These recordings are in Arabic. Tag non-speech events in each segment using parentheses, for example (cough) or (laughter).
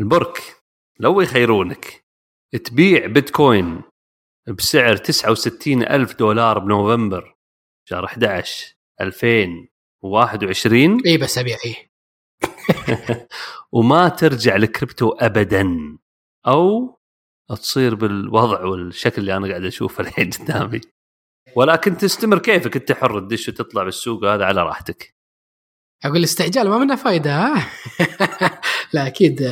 البرك. لو يخيرونك تبيع بيتكوين بسعر 69 ألف دولار بنوفمبر شهر 11 2021 اي بس أبيع إيه. (laughs) وما ترجع لكريبتو ابدا. أو تصير بالوضع والشكل اللي أنا قاعد أشوفه الحين قدامي. ولكن تستمر كيفك أنت حر تدش وتطلع بالسوق هذا على راحتك. أقول الاستعجال ما منه فايدة ها؟ (laughs) لا أكيد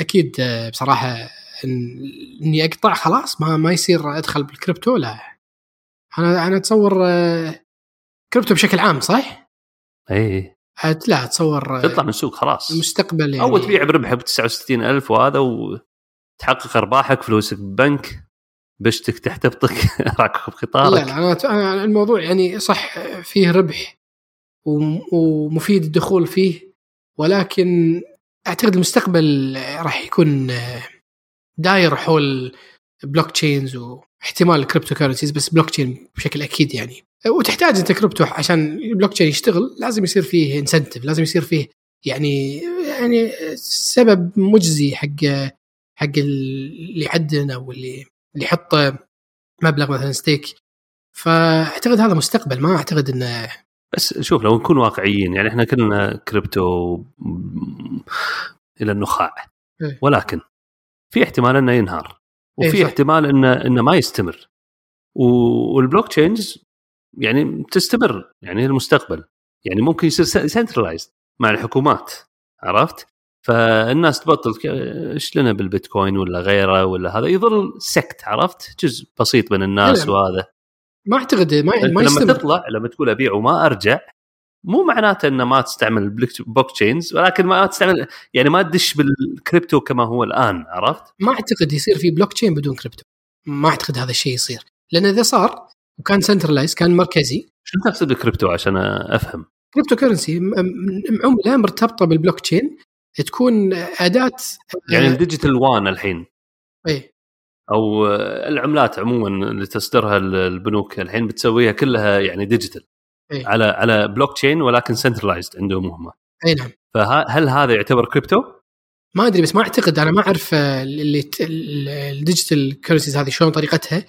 أكيد بصراحة إن- إني أقطع خلاص ما ما يصير أدخل بالكريبتو لا. أنا أنا أتصور آه، كريبتو بشكل عام صح؟ اي أت- لا أتصور آه، تطلع من السوق خلاص. المستقبل يعني. أو تبيع بربح ب 69000 وهذا وتحقق أرباحك فلوسك ببنك بشتك تحتفطك (laughs) راكب لا بقطارك لا أنا أنا الموضوع يعني صح فيه ربح وم- ومفيد الدخول فيه ولكن أعتقد المستقبل راح يكون داير حول blockchains واحتمال ال cryptocurrencies بس بلوك تشين بشكل أكيد يعني. وتحتاج أنت كريبتو عشان البلوك تشين يشتغل لازم يصير فيه incentive لازم يصير فيه يعني يعني سبب مجزي حق حق اللي يعدن أو اللي اللي يحط مبلغ مثلا stake فأعتقد هذا مستقبل ما أعتقد إنه بس شوف لو نكون واقعيين يعني إحنا كلنا كريبتو إلى النخاع إيه. ولكن في احتمال إنه ينهار إيه وفي صح. احتمال إنه إنه ما يستمر وال blockchains يعني تستمر يعني المستقبل يعني ممكن يصير centralized مع الحكومات عرفت؟ فالناس تبطل إيش لنا بالبيتكوين ولا غيره ولا هذا يظل سكت عرفت؟ جزء بسيط من الناس نعم. وهذا ما أعتقد ما, ما لما يستمر تطلع لما تقول أبيع وما أرجع مو معناته إنه ما تستعمل ال blockchains ولكن ما تستعمل يعني ما تدش بالكريبتو كما هو الآن عرفت؟ ما أعتقد يصير في بلوك تشين بدون كريبتو ما أعتقد هذا الشيء يصير. لأن إذا صار وكان centralized كان مركزي. شو تقصد بالكريبتو عشان أفهم؟ cryptocurrency عملة مرتبطة بالبلوك تشين تكون أداة يعني آه، ال digital وان الحين. إيه. أو العملات عموما اللي تصدرها البنوك الحين بتسويها كلها يعني digital إيه. على على بلوك تشين ولكن centralized عندهم هم. إي نعم. فهل هذا يعتبر كريبتو؟ ما أدري بس ما أعتقد. أنا ما أعرف آه، اللي ال digital currencies هذه شلون طريقتها.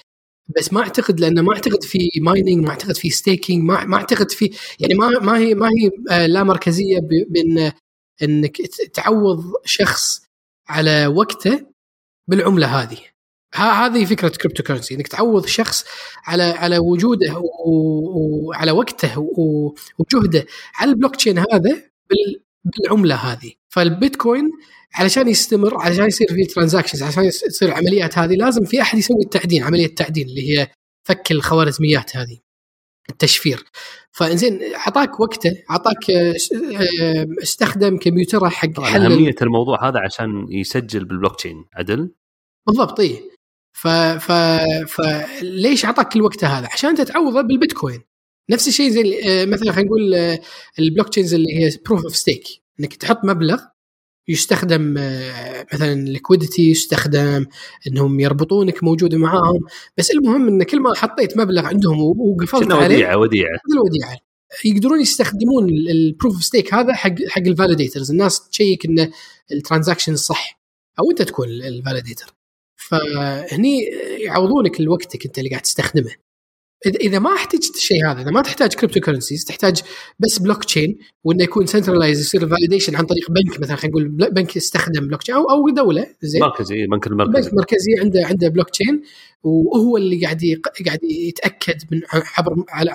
بس ما أعتقد لأنه ما أعتقد في mining ما أعتقد في staking ما, ما أعتقد في يعني ما ما هي ما هي آه، لا مركزية بإن إنك تعوض شخص على وقته بالعملة هذه. هذه فكرة cryptocurrency إنك تعوض شخص على على وجوده وعلى وقته وجهده على البلوك تشين هذا بال- بالعملة هذه. فالبيتكوين علشان يستمر علشان يصير في transactions عشان يص- تصير العمليات هذه لازم في أحد يسوي التعدين عملية التعدين اللي هي فك الخوارزميات هذه التشفير. فإنزين أعطاك وقته أعطاك آه، آه، استخدم كمبيوتره حق حل أهمية الموضوع هذا عشان يسجل بالبلوك تشين عدل؟ بالضبط اي ف ف فليش أعطاك كل وقته هذا؟ عشان أنت تعوضه بالبيتكوين. نفس الشيء زي آه، مثلا خلينا نقول آه، ال blockchains اللي هي proof of stake إنك تحط مبلغ يستخدم آه، مثلا liquidity يستخدم إنهم يربطونك موجود معاهم. بس المهم إن كل ما حطيت مبلغ عندهم وقفلت عليه وديعة وديعة. الوديعة؟ يقدرون يستخدمون ال proof of stake هذا حق حق ال validators الناس تشيك إن ال transaction صح. أو أنت تكون ال validator فهني يعوضونك لوقتك انت اللي قاعد تستخدمه. اذا ما احتجت الشيء هذا إذا ما تحتاج cryptocurrencies تحتاج بس بلوك تشين وإنه يكون centralized يصير validation عن طريق بنك مثلا خلينا نقول بنك يستخدم بلوك تشين أو أو دولة زين. مركزي بنك بنك المركزي مركزي عنده عنده بلوك تشين وهو اللي قاعد قاعد يتأكد من عبر على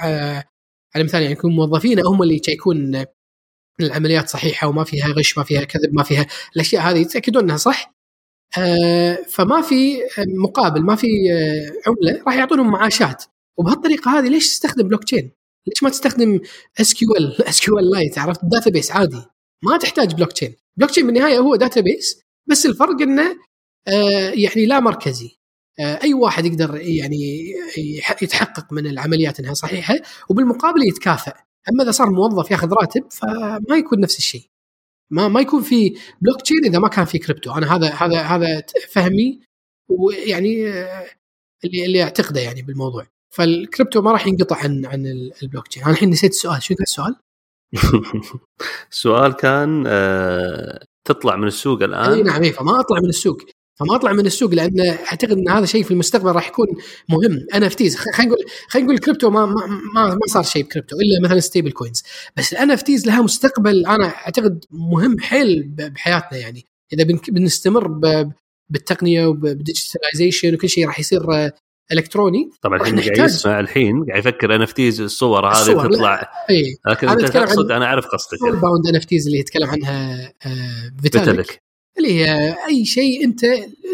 على مثال يعني يكون موظفين هم اللي يشيكون العمليات صحيحة وما فيها غش ما فيها كذب ما فيها الأشياء هذه يتأكدون إنها صح. فما في مقابل ما في آه، عملة راح يعطونهم معاشات. وبهالطريقة هذه ليش تستخدم بلوك تشين؟ ليش ما تستخدم اس كيو ال اس كيو ال لايت عرفت؟ database عادي. ما تحتاج blockchain blockchain بالنهاية هو database بس الفرق إنه آه، يعني لا مركزي. آه، أي واحد يقدر يعني يتحقق من العمليات إنها صحيحة وبالمقابل يتكافئ أما إذا صار موظف ياخذ راتب فما يكون نفس الشيء. ما ما يكون في بلوك تشين إذا ما كان في كريبتو أنا هذا هذا هذا فهمي ويعني آه، اللي اللي أعتقده يعني بالموضوع. فالكريبتو ما راح ينقطع عن عن ال- البلوك تشين أنا الحين نسيت السؤال. شو كان السؤال؟ (laughs) السؤال كان آه، تطلع من السوق إي الان نعم إيه، فما أطلع من السوق. فما أطلع من السوق لأن أعتقد إن هذا شيء في المستقبل راح يكون مهم. NFTs خلينا نقول خلينا نقول الكريبتو ما ما ما, ما صار شيء بكريبتو إلا مثلا stablecoins بس ال NFTs لها مستقبل أنا أعتقد مهم حيل بحياتنا يعني. إذا بن- بنستمر بالتقنية وبال digitalization وكل شيء راح يصير آه، إلكتروني. طبعا الحين قاعد يسمع الحين قاعد يفكر NFTs الصور هذه. تطلع. إي. لكن أنت تقصد أنا أعرف قصدك. سول باوند إن إف تيز اللي يتكلم عنها آه، فيتاليك فيتاليك اللي هي أي شيء أنت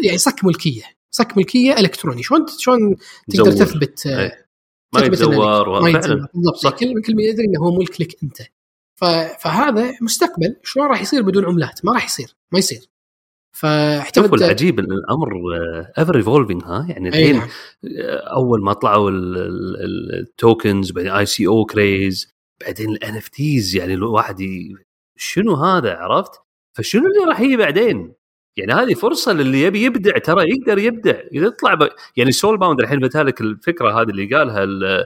يعني صك ملكية صك ملكية إلكتروني شلون شلون تقدر. تثبت إيه. ما يتزور ما يتزور بالضبط. كل كل من يدري إنه هو ملك لك أنت. فهذا مستقبل شلون راح يصير بدون عملات ما راح يصير ما يصير شوف فاعتقد العجيب إن الأمر ever evolving ها يعني الحين نعم أول ما طلعوا ال tokens بعدين ICO craze بعدين ال NFTs يعني الواحد ي... شنو هذا عرفت؟ فشنو اللي راح يجي بعدين؟ يعني هذه فرصة للي يبي يبدع ترى يقدر يبدع اذا يطلع ب... يعني soul bound الحين فيتاليك الفكرة هذه اللي قالها ال...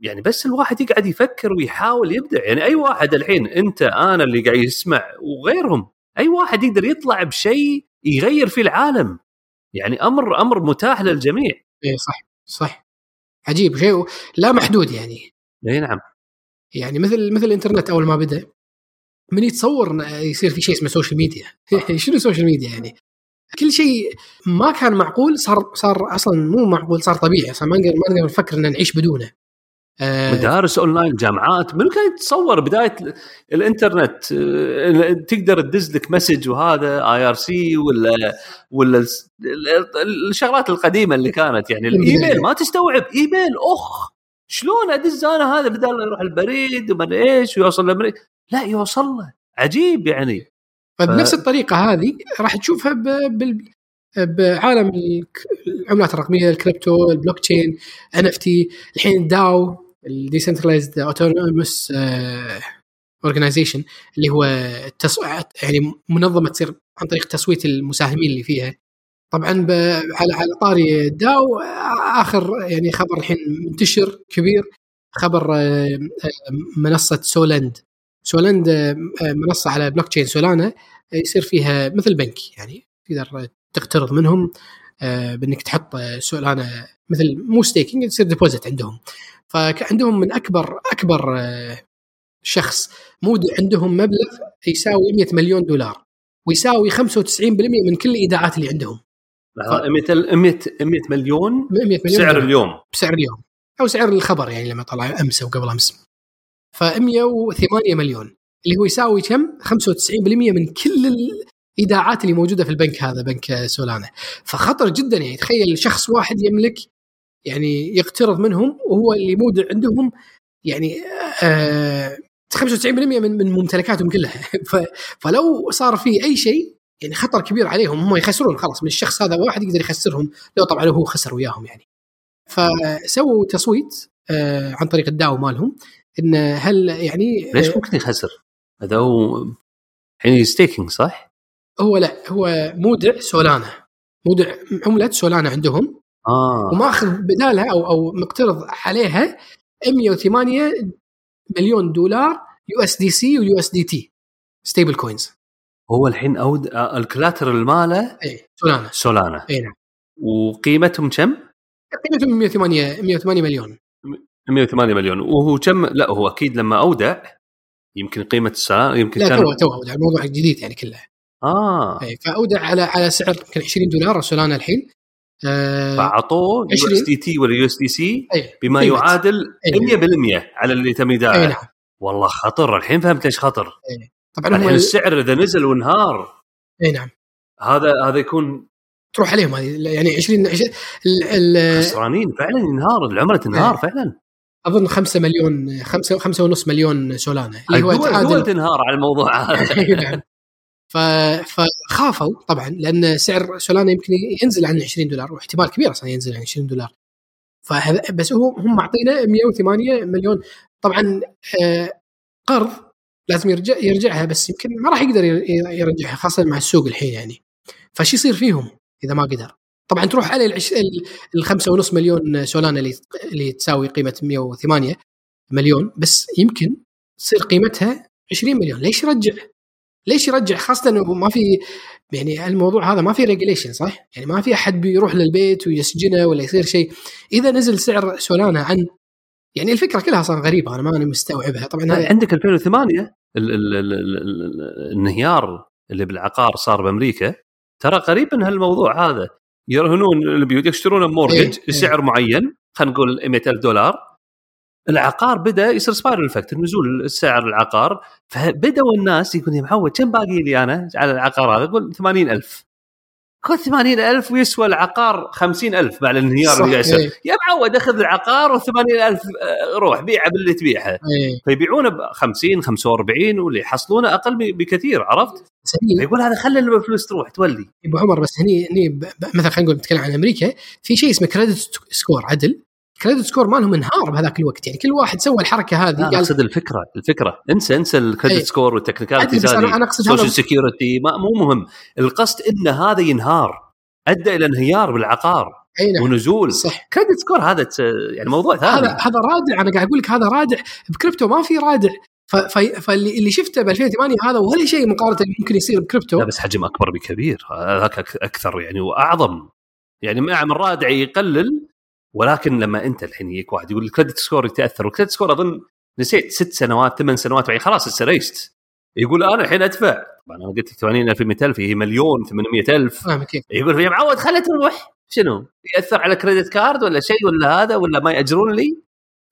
يعني بس الواحد يقعد يفكر ويحاول يبدع يعني أي واحد الحين أنت أنا اللي قاعد يسمع وغيرهم أي واحد يقدر يطلع بشيء يغير في العالم؟ يعني أمر أمر متاح للجميع. اي صح صح. عجيب شيء لا محدود يعني. اي نعم. يعني مثل مثل الإنترنت أول ما بدأ من يتصور يصير في شيء اسمه social media (laughs) شنو social media يعني؟ كل شيء ما كان معقول صار صار أصلا مو معقول صار طبيعي. أصلا ما نقدر ما نقدر نفكر إن نعيش بدونه. آه. مدارس أونلاين جامعات من كان يتصور بداية ال- الإنترنت آه، تقدر تدز لك message وهذا IRC ولا ولا الشغلات القديمة اللي كانت. يعني الايميل (laughs) ما تستوعب. إيميل أخ شلون أدز أنا هذا بدال ما يروح البريد وما إيش ويوصل للبريد لا يوصل له. عجيب يعني. فبنفس الطريقة هذه راح تشوفها ب- بال بعالم الك- العملات الرقمية ال crypto ال blockchain NFT الحين ال DAO ال decentralized autonomous organization اللي هو التس... يعني منظمة تصير عن طريق تصويت المساهمين اللي فيها. طبعا ب... على على طاري آه، آخر يعني خبر الحين منتشر كبير خبر آه، آه، منصة سولند. سولند آه، منصة على بلوك تشين سولانا آه، يصير فيها مثل بنك يعني تقدر تقترض منهم آه، بأنك تحط آه، سولانا مثل مو staking يصير deposit عندهم. فعندهم من أكبر أكبر آه، شخص مودع عندهم مبلغ يساوي 100 مليون دولار ويساوي 95% من كل الإيداعات اللي عندهم. 100 100 100 مليون 100 مليون سعر دولار. اليوم. بسعر اليوم. أو سعر الخبر يعني لما طلع أمس أو قبل أمس. ف 108 مليون اللي هو يساوي كم؟ 95% من كل الإيداعات اللي موجودة في البنك هذا بنك سولانا. فخطر جدا يعني تخيل شخص واحد يملك يعني يقترض منهم وهو اللي مودع عندهم يعني آه 95% من من ممتلكاتهم كلها. (laughs) فلو صار في أي شيء يعني خطر كبير عليهم. هم يخسرون خلاص من الشخص هذا واحد يقدر يخسرهم لو طبعا هو خسر وياهم يعني. فسووا تصويت آه عن طريق الداو مالهم. إن هل يعني ليش آه ممكن يخسر؟ هذا هو الحين staking صح؟ هو لا هو مودع سولانا. مودع عملة سولانا عندهم. آه. ومأخذ بدالها أو أو مقترض عليها 108 مليون دولار يو إس دي سي ويو إس دي تي ستيبل كوينز هو الحين أود... آه، ال collateral ماله اي سولانا. سولانا. اي نعم. وقيمتهم كم؟ قيمتهم 108 108 مليون. 108 مليون. وهو كم؟ لا هو أكيد لما أودع يمكن قيمة السولانا يمكن لا كان تو تو أودع، الموضوع جديد يعني كله. آه. اي فأودع على على سعر يمكن 20 دولار سولانا الحين. آه فأعطوه يو 20. إس دي تي ولا يو إس دي سي أي. بما قيمة. يعادل أي. 100% على اللي تم اي ايداعه نعم. والله خطر. الحين فهمت ليش خطر. طبعا هم الحين السعر إذا نزل وانهار. اي نعم. هذا هذا يكون تروح عليهم هذه. يعني 20 20 ال- ال- خسرانين فعلا ينهار العملة تنهار فعلا. أظن 5 مليون 5 5 ونص مليون سولانا. اللي هو الدول تعادل تنهار على الموضوع (laughs) هذا. نعم. فخافوا طبعا لأن سعر سولانا يمكن ينزل عن 20 دولار واحتمال كبير أصلا ينزل عن 20 دولار. فهذا بس هو هم معطينا 108 مليون. طبعا آه، قرض لازم يرجع يرجعها بس يمكن ما راح يقدر ير- يرجعها خاصة مع السوق الحين يعني. فش يصير فيهم إذا ما قدر؟ طبعا تروح العش... ال- الخمسة ونص مليون سولانا اللي اللي تساوي قيمة 108 مليون بس يمكن تصير قيمتها 20 مليون. ليش يرجع؟ ليش يرجع؟ خاصة إنه ما في يعني الموضوع هذا ما في ريجليشن صح؟ يعني ما في أحد بيروح للبيت ويسجنه ولا يصير شيء. إذا نزل سعر سولانا عن يعني الفكرة كلها أصلا غريبة أنا ما أنا مستوعبها. طبعا عندك 2008 ال ال ال ال الانهيار اللي بالعقار صار بأمريكا ترى قريب من هالموضوع هذا. يرهنون البيوت يشترون mortgage إيه، إيه. بسعر معين خلينا نقول 100000 دولار. العقار بدأ يصير spiral effect نزول سعر العقار. فبدأوا الناس يقول يا معود كم باقي لي أنا على العقار هذا؟ يقول 80000 كل 80000 ويسوى العقار 50000 بعد الانهيار اللي قاعد يصير إيه. يا معود أخذ العقار و80000 روح بيعه باللي تبيعها إيه. فيبيعونه ب 50 45 واللي يحصلونه أقل بكثير عرفت؟ فيقول هذا خلي الفلوس تروح تولي أبو عمر بس هني هني مثلا خلينا نقول نتكلم عن أمريكا في شيء اسمه credit score عدل credit score مالهم انهار بهذاك الوقت. يعني كل واحد سوى الحركة هذه لا قال أقصد الفكرة الفكرة. انسى انسى ال credit إيه. score وال technicalities أنا هذه أنا أقصد هذا social security مو مهم. القصد إن هذا ينهار أدى إلى انهيار بالعقار إي نعم. ونزول. صح. credit score هذا يعني موضوع هذا ثاني. هذا رادع. أنا قاعد أقول لك هذا رادع. بكريبتو ما في رادع. فاللي اللي شفته ب 2008 هذا ولا شيء مقارنة اللي ممكن يصير بكريبتو. لا بس حجم أكبر بكثير هذاك أكثر يعني وأعظم. يعني مع من الرادع يقلل ولكن لما انت الحين يجيك واحد يقول ال credit score يتأثر وال credit score أظن نسيت ست سنوات ثمان سنوات يعني خلاص استريست يقول أنا الحين أدفع. طبعا أنا قلت لك 80000 100000 هي مليون 800000 فاهمك كيف يقول يا معود خلها تروح. شنو؟ يأثر على credit card ولا شيء ولا هذا ولا ما يأجرون لي؟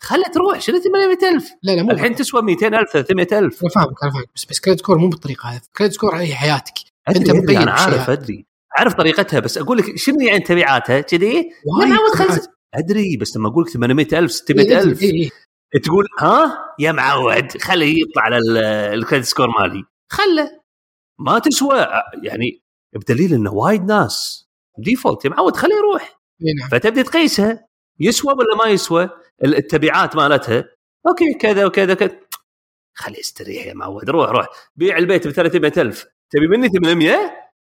خلها تروح. شنو 800000 لا لا مو الحين تسوى 200000 300000 أنا فاهمك أنا فاهمك. بس بس credit score مو بالطريقة هذه. credit score هي حياتك. أدري مقيد أنا عارف. أدري. عارف طريقتها بس أقول لك شنو يعني تبعاتها؟ كذي؟ وايد معود. خلص أدري بس لما أقول لك 800000 إيه، 600000 إيه، إيه. تقول ها؟ يا معود خليه يطلع على ال- ال credit score مالي. خله. ما تسوى. يعني بدليل إنه وايد ناس default. يا معود خليه يروح. نعم. فتبدأ تقيسها. يسوى ولا ما يسوى؟ ال- التبعات مالتها. أوكي كذا وكذا كذا خليه يستريح يا معود. روح روح. بيع البيت ب 300000 تبي مني 800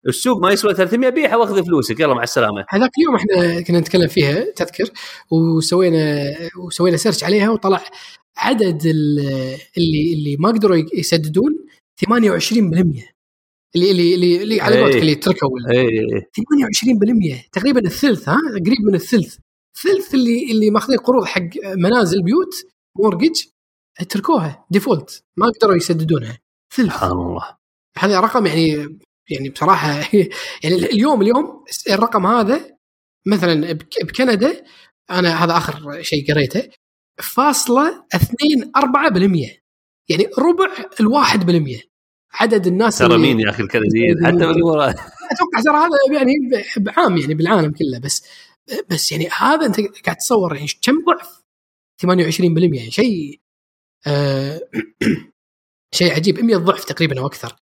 السوق ما يسوى 300 بيعها واخذ فلوسك. يلا مع السلامة. هذاك اليوم إحنا كنا نتكلم فيها تذكر وسوينا وسوينا search عليها وطلع عدد ال- اللي اللي ما قدروا يسددون 28% اللي اللي اللي, اللي على إيه. قولتك اللي تركوا ال- اي اي 28% تقريبا الثلث ها؟ قريب من الثلث. الثلث اللي اللي ماخذين قروض حق منازل بيوت mortgage تركوها default ما قدروا يسددونها. ثلث. سبحان الله. هذا رقم يعني يعني بصراحة (laughs) يعني اليوم اليوم الرقم هذا مثلا بك- بكندا أنا هذا آخر شيء قريته فاصلة 2 4% يعني ربع الواحد بالمية. عدد الناس ترى مين يا أخي الكنديين؟ حتى وراه أتوقع ترى هذا يعني بعام يعني بالعالم كله. بس بس يعني هذا أنت قاعد تصور يعني كم ضعف؟ 28% يعني شيء آه (clears throat) شيء عجيب. 100 ضعف تقريبا أو أكثر.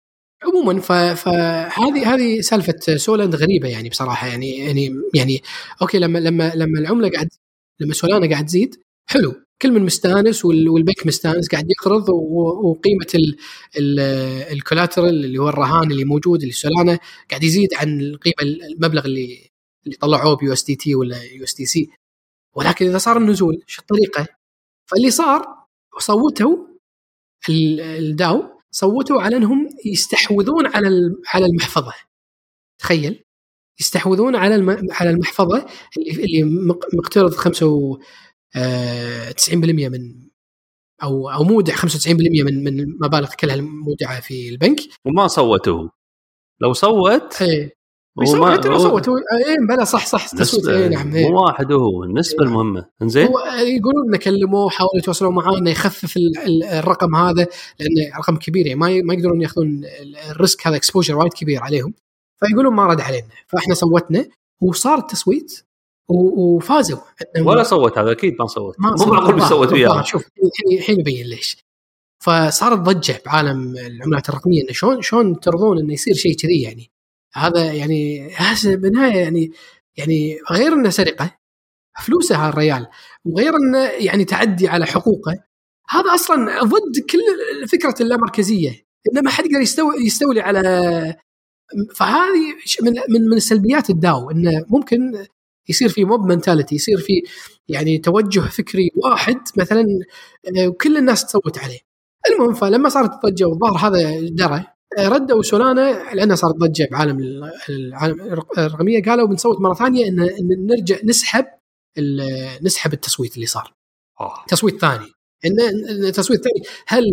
عموما فهذه هذه سالفة سولاند غريبة يعني بصراحة يعني يعني يعني أوكي لما لما لما العملة قاعد لما سولانا قاعد تزيد حلو كل من مستانس وال- والبنك مستانس قاعد يقرض وقيمة ال- ال- ال collateral اللي هو الرهان اللي موجود اللي سولانا قاعد يزيد عن القيمة المبلغ اللي اللي طلعوه ب USDT ولا USDC ولكن إذا صار النزول شو الطريقة؟ فاللي صار صوتوا ال- ال DAO صوتوا على أنهم يستحوذون على على المحفظة. تخيل. يستحوذون على على المحفظة اللي اللي مق- مقترض 95% من أو أو مودع 95% من من المبالغ كلها المودعة في البنك. وما صوته لو صوت إيه. ما- حتى لو صوت هو- إيه بلى صح صح تصويت إيه نعم إيه. مو واحد هو النسبة إيه. المهمة. إنزين؟ هو يقولون إنه كلموه حاولوا يتواصلون معاه إنه يخفف ال- ال- الرقم هذا لأنه رقم كبير يعني ما ما يقدرون يأخذون ال- ال risk هذا exposure وايد كبير عليهم. فيقولون ما رد علينا. فإحنا صوتنا وصار التصويت وفازوا. ولا صوت هذا أكيد ما صوت. ما مو معقول بيصوت وياه. شوف الحين الحين يبين ليش. فصارت ضجة بعالم العملات الرقمية إنه شلون شلون ترضون إنه يصير شيء كذي يعني. هذا يعني هذا بالنهايه يعني يعني غير إنه سرقة فلوسه هالريال وغير إنه يعني تعدي على حقوقه هذا أصلا ضد كل فكرة اللامركزية إنه ما حد يقدر يستولي على فهذه من من من سلبيات الداو إنه ممكن يصير في موب منتاليتي يصير في يعني توجه فكري واحد مثلا آه، وكل الناس تصوت عليه. المهم فلما صارت الضجة والظاهر هذا درى ردوا سولانا لأنها صارت ضجة بعالم ال- العالم الرقمية. قالوا بنصوت مرة ثانية ان نرجع نسحب نسحب التصويت اللي صار. أوه. تصويت ثاني. ان إن التصويت الثاني هل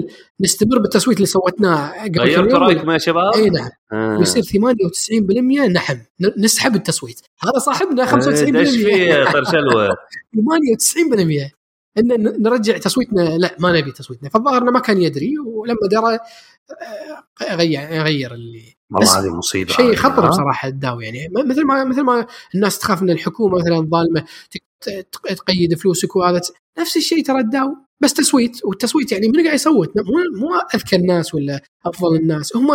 نستمر بالتصويت اللي سويناه قبل يوم؟ رأيكم يا شباب؟ إي نعم. آه. ويصير 98% نعم ن- نسحب التصويت. هذا صاحبنا 95% آه، دش فيه طرشلوه 98% إن نرجع تصويتنا لا ما نبي تصويتنا. فالظاهر إنه ما كان يدري ولما درى آه، غير غير اللي والله هذه مصيبة شيء خطر ها؟ بصراحة ال DAO يعني. م- مثل ما مثل ما الناس تخاف ان الحكومة مثلا ظالمه ت- ت- تقيد فلوسك وهذا. نفس الشيء ترى ال DAO بس تصويت. والتصويت يعني من قاعد يصوت؟ مو مو أذكى الناس ولا أفضل الناس هم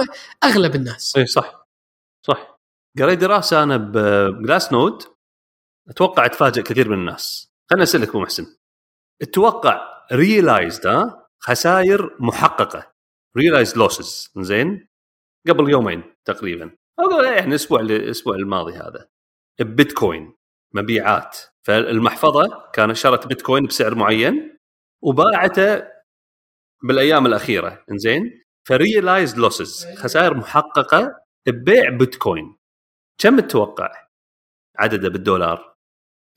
أغلب الناس. اي صح. صح. قريت دراسة أنا ب Glassnode أتوقع تفاجئ كثير من الناس. خليني أسألك أبو محسن. أتوقع realized ها؟ خسائر محققة. realized losses زين؟ قبل يومين تقريبا. أو يعني الأسبوع الأسبوع الماضي هذا. بيتكوين مبيعات. فالمحفظة كان شرت بيتكوين بسعر معين وباعته بالأيام الأخيرة. إنزين؟ ف realized losses خسائر محققة ببيع بيتكوين. كم تتوقع عدده بالدولار؟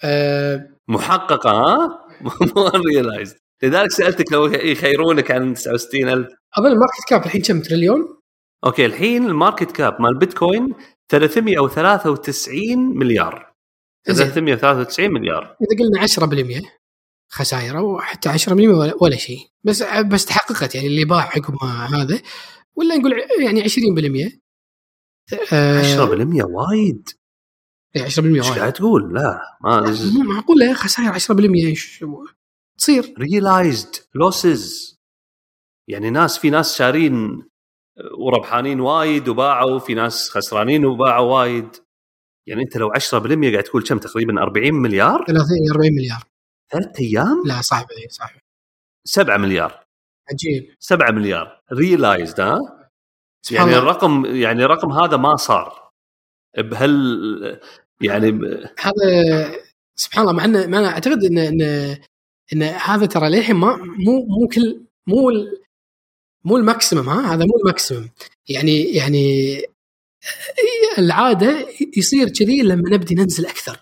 أه. محققة ها؟ (laughs) مو realized لذلك سألتك لو يخيرونك عن 69000 اظن ال market cap الحين كم؟ تريليون؟ أوكي الحين ال market cap مال بيتكوين 393 مليار. زين. 393 مليار. إذا قلنا 10% خسائر أو حتى 10% ولا, شيء. بس بس تحققت يعني اللي باع عقب ما هذا. ولا نقول يعني 20% آه 10% وايد. إيه، 10% إيش وايد قاعد تقول؟ لا ما مو معقولة خسائر 10% إيش تصير. realized losses يعني ناس في ناس شارين وربحانين وايد وباعوا في ناس خسرانين وباعوا وايد. يعني أنت لو 10% قاعد تقول كم؟ تقريبا 40 مليار؟ 30 40 مليار. ثلاث أيام؟ لا صعبه إيه، صعبه 7 مليار. عجيب. 7 مليار. realized ها؟ يعني. الرقم يعني الرقم هذا ما صار. بهال يعني ب- هذا سبحان الله مع انه ما أنا أعتقد ان ان إن هذا ترى للحين ما مو مو كل مو ال- مو ال maximum ها؟ هذا مو ال maximum. يعني يعني العادة يصير كذي لما نبدي ننزل أكثر.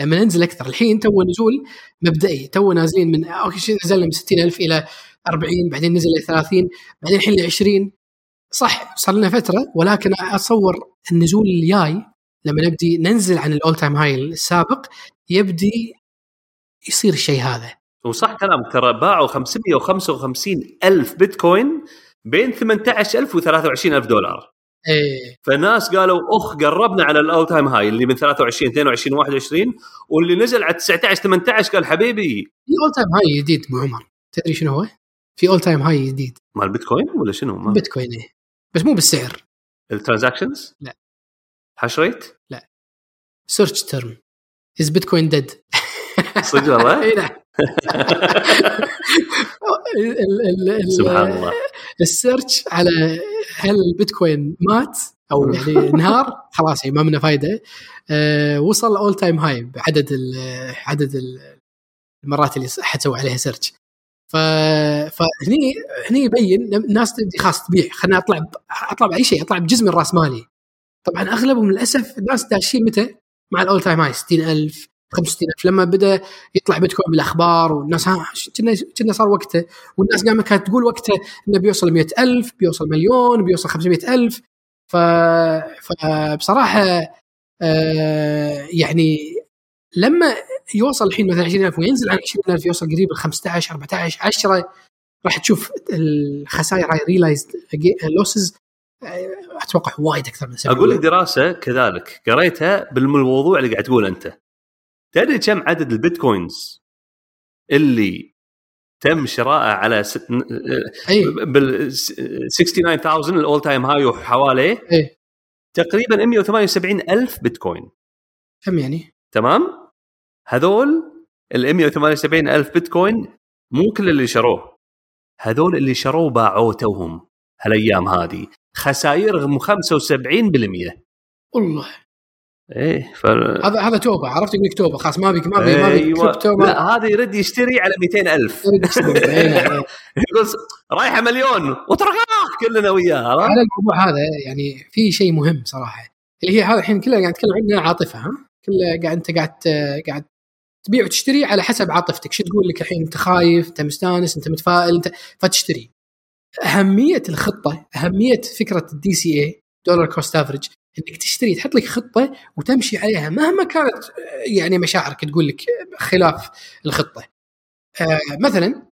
لما ننزل أكثر. الحين تو نزول مبدئي. تو نازلين من أوكي شي نزلنا من 60000 إلى 40 بعدين نزل إلى 30 بعدين الحين ل 20 صح صار لنا فترة ولكن أتصور النزول الجاي لما نبدي ننزل عن ال all-time high السابق يبدي يصير الشيء هذا وصح كلامك ترى باعوا 555 ألف بيتكوين بين 18000 و 23000 دولار إيه فالناس قالوا أخ قربنا على ال all-time high اللي من 23 22 21 واللي نزل على 19 18 قال حبيبي في all-time high جديد أبو عمر تدري شنو هو؟ في all-time high جديد مال بيتكوين ولا شنو؟ بيتكوين إيه بس مو بالسعر ال transactions؟ لا. Hash rate؟ search term is Bitcoin dead صدق والله؟ إي نعم. سبحان الله. ال search على هل البيتكوين مات أو يعني انهار؟ خلاص يعني ما منه فايدة. أه وصل all-time high بعدد ال- عدد ال- المرات اللي حتسوي عليها search فهني هني يبين الناس تبدي خلاص تبيع. خليني أطلع. أطلع بأي شيء أطلع بجزء من راس مالي. طبعا أغلبهم للأسف الناس داشين متى؟ مع ال all-time high 60000 65000 لما بدأ يطلع بيتكوين بالأخبار والناس كنا كنا صار وقته والناس قامت كانت تقول وقته إنه بيوصل 100000 بيوصل مليون بيوصل 500000 ف فبصراحه آه يعني لما يوصل الحين مثلا 20000 وينزل عن 20000 يوصل قريب ل 15 14 10 راح تشوف الخسائر هاي realized losses أتوقع وايد أكثر من أقول لك دراسة كذلك قريتها بالموضوع اللي قاعد تقول أنت. تدري كم عدد البيتكوينز اللي تم شراءه على ست... بال 69000 ال all time high وحواليه؟ أي. تقريبا 178 ألف بيتكوين. كم يعني؟ تمام؟ هذول ال 178 ألف بيتكوين مو كل اللي شروه. هذول اللي شروه باعوه توهم هالأيام هذه. خسائرهم 75% والله. إيه ف... هذا هذا توبة عرفت يقول لك توبة؟ خلاص ما أبيك ما أبي ما أبيك أيوة. كريبتو ما لا هذا يرد يشتري على 200 ألف. يريد يشتري. إيه، إيه. (laughs) يقول رايحة مليون وترقى كلنا وياه؟ على الموضوع هذا يعني في شيء مهم صراحة. اللي هي هذا الحين كلها قاعد نتكلم عنها عاطفة ها؟ كلها قاعد أنت قاعد قاعد تبيع وتشتري على حسب عاطفتك. شو تقول لك الحين؟ أنت خايف أنت مستانس أنت متفائل انت فتشتري. أهمية الخطة أهمية فكرة ال DCA dollar cost average إنك تشتري تحط لك خطة وتمشي عليها مهما كانت آه، يعني مشاعرك تقول لك خلاف الخطة. آه مثلا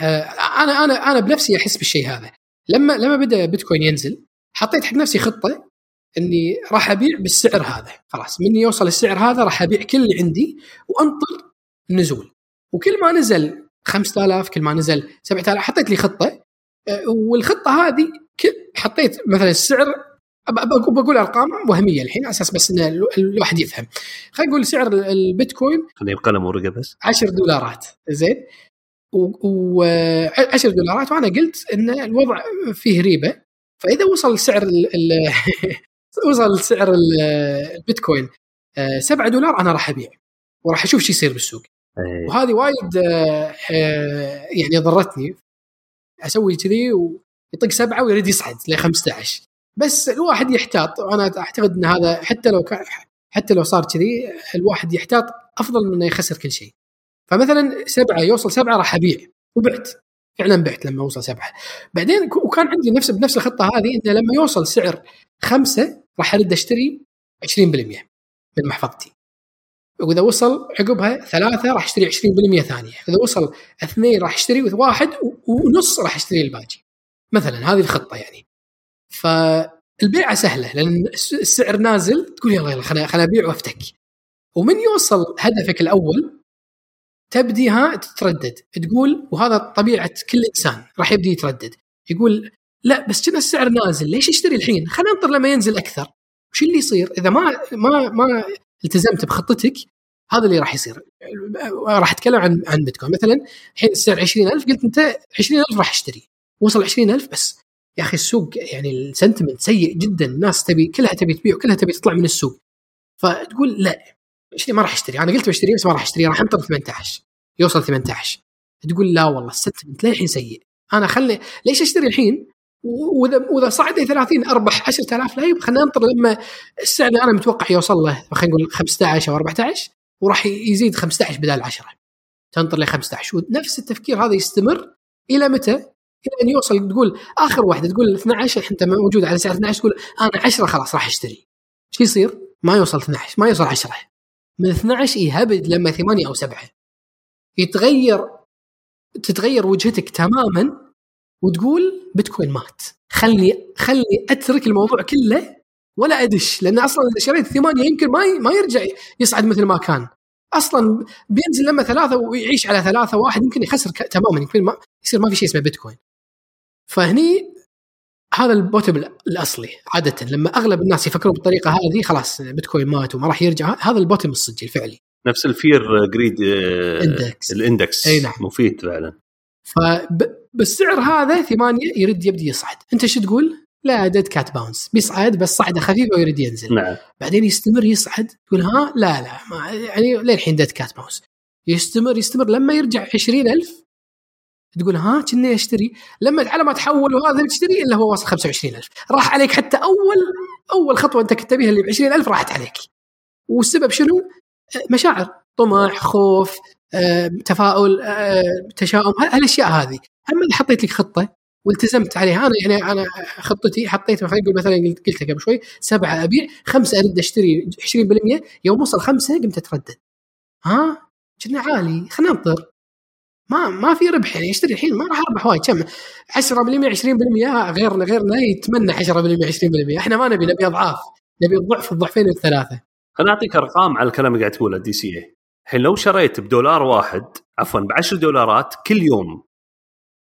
آه أنا أنا أنا بنفسي أحس بالشيء هذا. لما لما بدأ بيتكوين ينزل حطيت حق نفسي خطة إني راح أبيع بالسعر هذا. خلاص من يوصل السعر هذا راح أبيع كل اللي عندي وأنطر النزول وكل ما نزل 5000 كل ما نزل 7000 حطيت لي خطة والخطة هذه حطيت مثلا السعر بقول أرقام وهمية الحين على أساس بس إن ال- الواحد يفهم. خلينا نقول سعر ال- البيتكوين خليني بقلم ورقة بس. 10 دولارات. زين؟ و 10 دولارات وأنا قلت إن الوضع فيه ريبة. فإذا وصل سعر ال (laughs) وصل سعر ال- البيتكوين 7 دولار أنا راح أبيع. وراح أشوف شو يصير بالسوق. إيه. وهذه وايد آه، آه، يعني ضرتني. أسوي كذي ويطق سبعة ويريد يصعد ل 15 بس الواحد يحتاط وأنا اعتقد إن هذا حتى لو كان حتى لو صار كذي الواحد يحتاط افضل من انه يخسر كل شيء. فمثلا سبعة يوصل سبعة راح ابيع وبعت. فعلا بعت لما وصل سبعة. بعدين وكان عندي نفس بنفس الخطة هذه إنه لما يوصل سعر خمسة راح ارد أشتري 20% من محفظتي. وإذا وصل عقبها ثلاثة راح أشتري 20% ثانية، إذا وصل اثنين راح أشتري واحد ونص راح أشتري الباقي. مثلا هذه الخطة يعني. فالبيعة سهلة لأن الس- السعر نازل تقول يلا يلا خليني خليني أبيع وأفتك. ومن يوصل هدفك الأول تبدي ها تتردد تقول وهذا طبيعة كل إنسان راح يبدي يتردد يقول لا بس كذا السعر نازل ليش اشتري الحين؟ خلينا ننطر لما ينزل أكثر. وش اللي يصير؟ إذا ما ما ما التزمت بخطتك هذا اللي راح يصير. راح أتكلم عن عن بيتكوين. مثلا الحين السعر 20000 قلت أنت 20000 راح أشتري. وصل 20000 بس. يا أخي السوق يعني ال sentiment سيء جدا. الناس تبي كلها تبي تبيع وكلها تبي تطلع من السوق. فتقول لا ما راح أشتري. أنا قلت بشتري بس ما راح أشتري. راح انطر 18 يوصل 18 تقول لا والله ال sentiment للحين سيء. أنا خلي ليش أشتري الحين؟ واذا وإذا صعد ل 30 اربح 10000 لا يبقى خلينا ننطر لما السعر اللي أنا متوقع يوصل له خلينا نقول 15 أو 14 وراح يزيد 15 بدال 10 تنطر ل 15 ونفس التفكير هذا يستمر إلى متى؟ إلى أن يوصل تقول آخر واحدة تقول 12 انت موجود على سعر 12 تقول أنا 10 خلاص راح أشتري. إيش يصير؟ ما يوصل 12 ما يوصل 10 من 12 يهبد لما 8 أو 7 يتغير تتغير وجهتك تماما وتقول بيتكوين مات. خلني خلني أترك الموضوع كله ولا أدش لأن أصلا إذا شريت ثمانيه يمكن ما ما يرجع يصعد مثل ما كان. أصلا بينزل لما ثلاثة ويعيش على ثلاثة واحد يمكن يخسر تماما يمكن ما يصير ما في شيء اسمه بيتكوين. فهني هذا ال bottom الأصلي عادة لما أغلب الناس يفكرون بالطريقة هذه خلاص بيتكوين مات وما راح يرجع هذا ال bottom الصجي الفعلي. نفس ال fear greed index. ال index. أي نعم. مفيد فعلا. فبالسعر هذا ثمانية يرد يبدي يصعد. أنت شو تقول؟ لا dead cat bounce بيصعد بس صعدة خفيفة ويرد ينزل. نعم. بعدين يستمر يصعد تقول ها لا لا ما يعني للحين dead cat bounce يستمر يستمر. لما يرجع 20000 تقول ها كني اشتري لما على ما تحول وهذا تشتري إلا هو وصل 25000 راح عليك حتى أول أول خطوة أنت كنت تبيها اللي ب 20000 راحت عليك. والسبب شنو؟ مشاعر. طمع خوف تفاؤل تشاؤم هالأشياء هذه. أما إذا حطيت لك خطة والتزمت عليها أنا يعني أنا خطتي حطيت خلينا نقول مثلا قلت قبل شوي سبعة أبيع خمسة أرد أشتري 20% يوم وصل خمسة قمت أتردد. ها؟ كنا عالي خلينا ننطر. ما ما في ربح يعني أشتري الحين ما راح أربح وايد. كم؟ 10% 20% غيرنا غيرنا يتمنى 10% 20% إحنا ما نبي نبي أضعاف نبي الضعف الضعفين الثلاثة. خليني أعطيك أرقام على الكلام اللي قاعد تقوله ال DCA الحين لو شريت بدولار واحد عفوا ب 10 دولارات كل يوم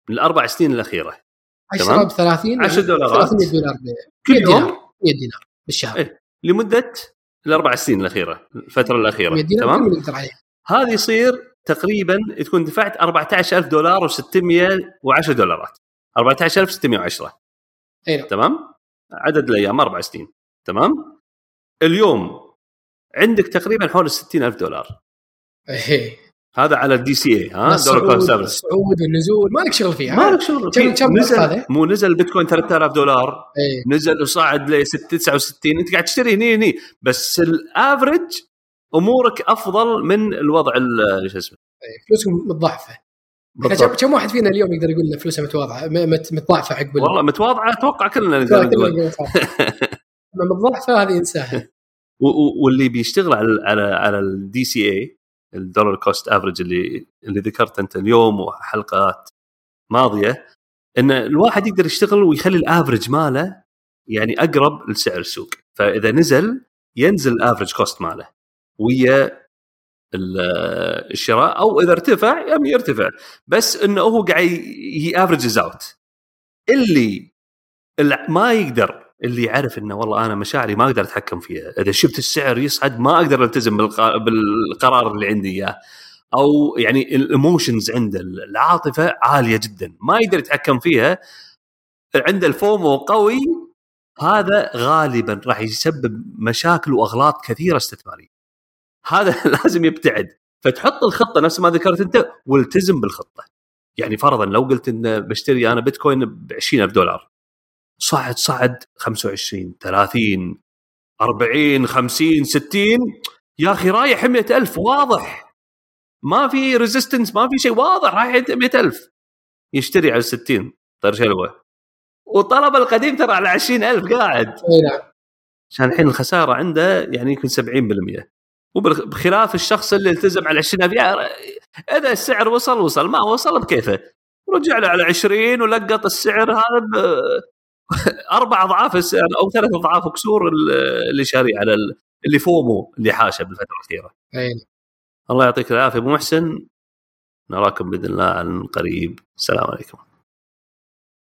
من الأربع سنين الأخيرة 10 تمام. ب 30 10 دولارات. 300 دولار كل 100 يوم. دينار 100 دينار بالشهر. إيه. لمدة الأربع سنين الأخيرة الفترة الأخيرة 100 دينار تمام؟ هذه يصير تقريبا تكون دفعت 14000 دولار و610 دولارات. 14610 اي نعم تمام؟ عدد الأيام أربع سنين تمام؟ اليوم عندك تقريبا حول ال 60000 دولار. إيه. هذا على ال DCA ها؟ dollar cost average الصعود والنزول ما لك شغل فيها؟ ما لك شغل كم- كم نزل هذا؟ مو نزل البيتكوين 3000 دولار. إيه. نزل وصعد ل 69 أنت قاعد تشتري هني هني. بس ال average أمورك أفضل من الوضع ال- شو اسمه؟ فلوسهم متضاعفة. كم واحد فينا اليوم يقدر يقول فلوسه متواضعة؟ متضاعفة عقب ال- والله متواضعة أتوقع كلنا نقدر نقول. (laughs) متضاعفة هذه انساها واللي بيشتغل على على على ال DCA ال dollar cost average اللي اللي ذكرت أنت اليوم وحلقات ماضية إن الواحد يقدر يشتغل ويخلي ال average ماله يعني أقرب لسعر السوق. فإذا نزل ينزل ال average cost ماله ويا ال- الشراء أو إذا ارتفع يم يرتفع. بس إنه هو قاعد ي averages out اللي ما يقدر اللي يعرف إنه والله أنا مشاعري ما أقدر أتحكم فيها، إذا شفت السعر يصعد ما أقدر ألتزم بالق- بالقرار اللي عندي إياه. أو يعني ال emotions عنده العاطفة عالية جدا، ما يقدر يتحكم فيها عنده ال FOMO قوي هذا غالبا راح يسبب مشاكل وأغلاط كثيرة استثمارية. هذا (laughs) لازم يبتعد، فتحط الخطة نفس ما ذكرت أنت والتزم بالخطة. يعني فرضا لو قلت إن بشتري أنا بيتكوين ب 20000 دولار صعد صعد 25 30 40 50 60 يا أخي رايح 100000 واضح. ما في resistance ما في شيء واضح رايح 100000 يشتري على 60 طيب شو يبغى؟ وطلب القديم ترى على 20000 قاعد. إي نعم. عشان الحين الخسارة عنده يعني يمكن 70% وبخلاف الشخص اللي التزم على 20000 يعني إذا السعر وصل وصل. ما وصل بكيفه. رجع له على 20 ولقط السعر هذا (laughs) أربع أضعاف أو ثلاث أضعاف كسور اللي شاريه على ال- اللي فومو اللي حاشه بالفترة الأخيرة. الله يعطيك العافية أبو محسن نراكم بإذن الله عن قريب السلام عليكم.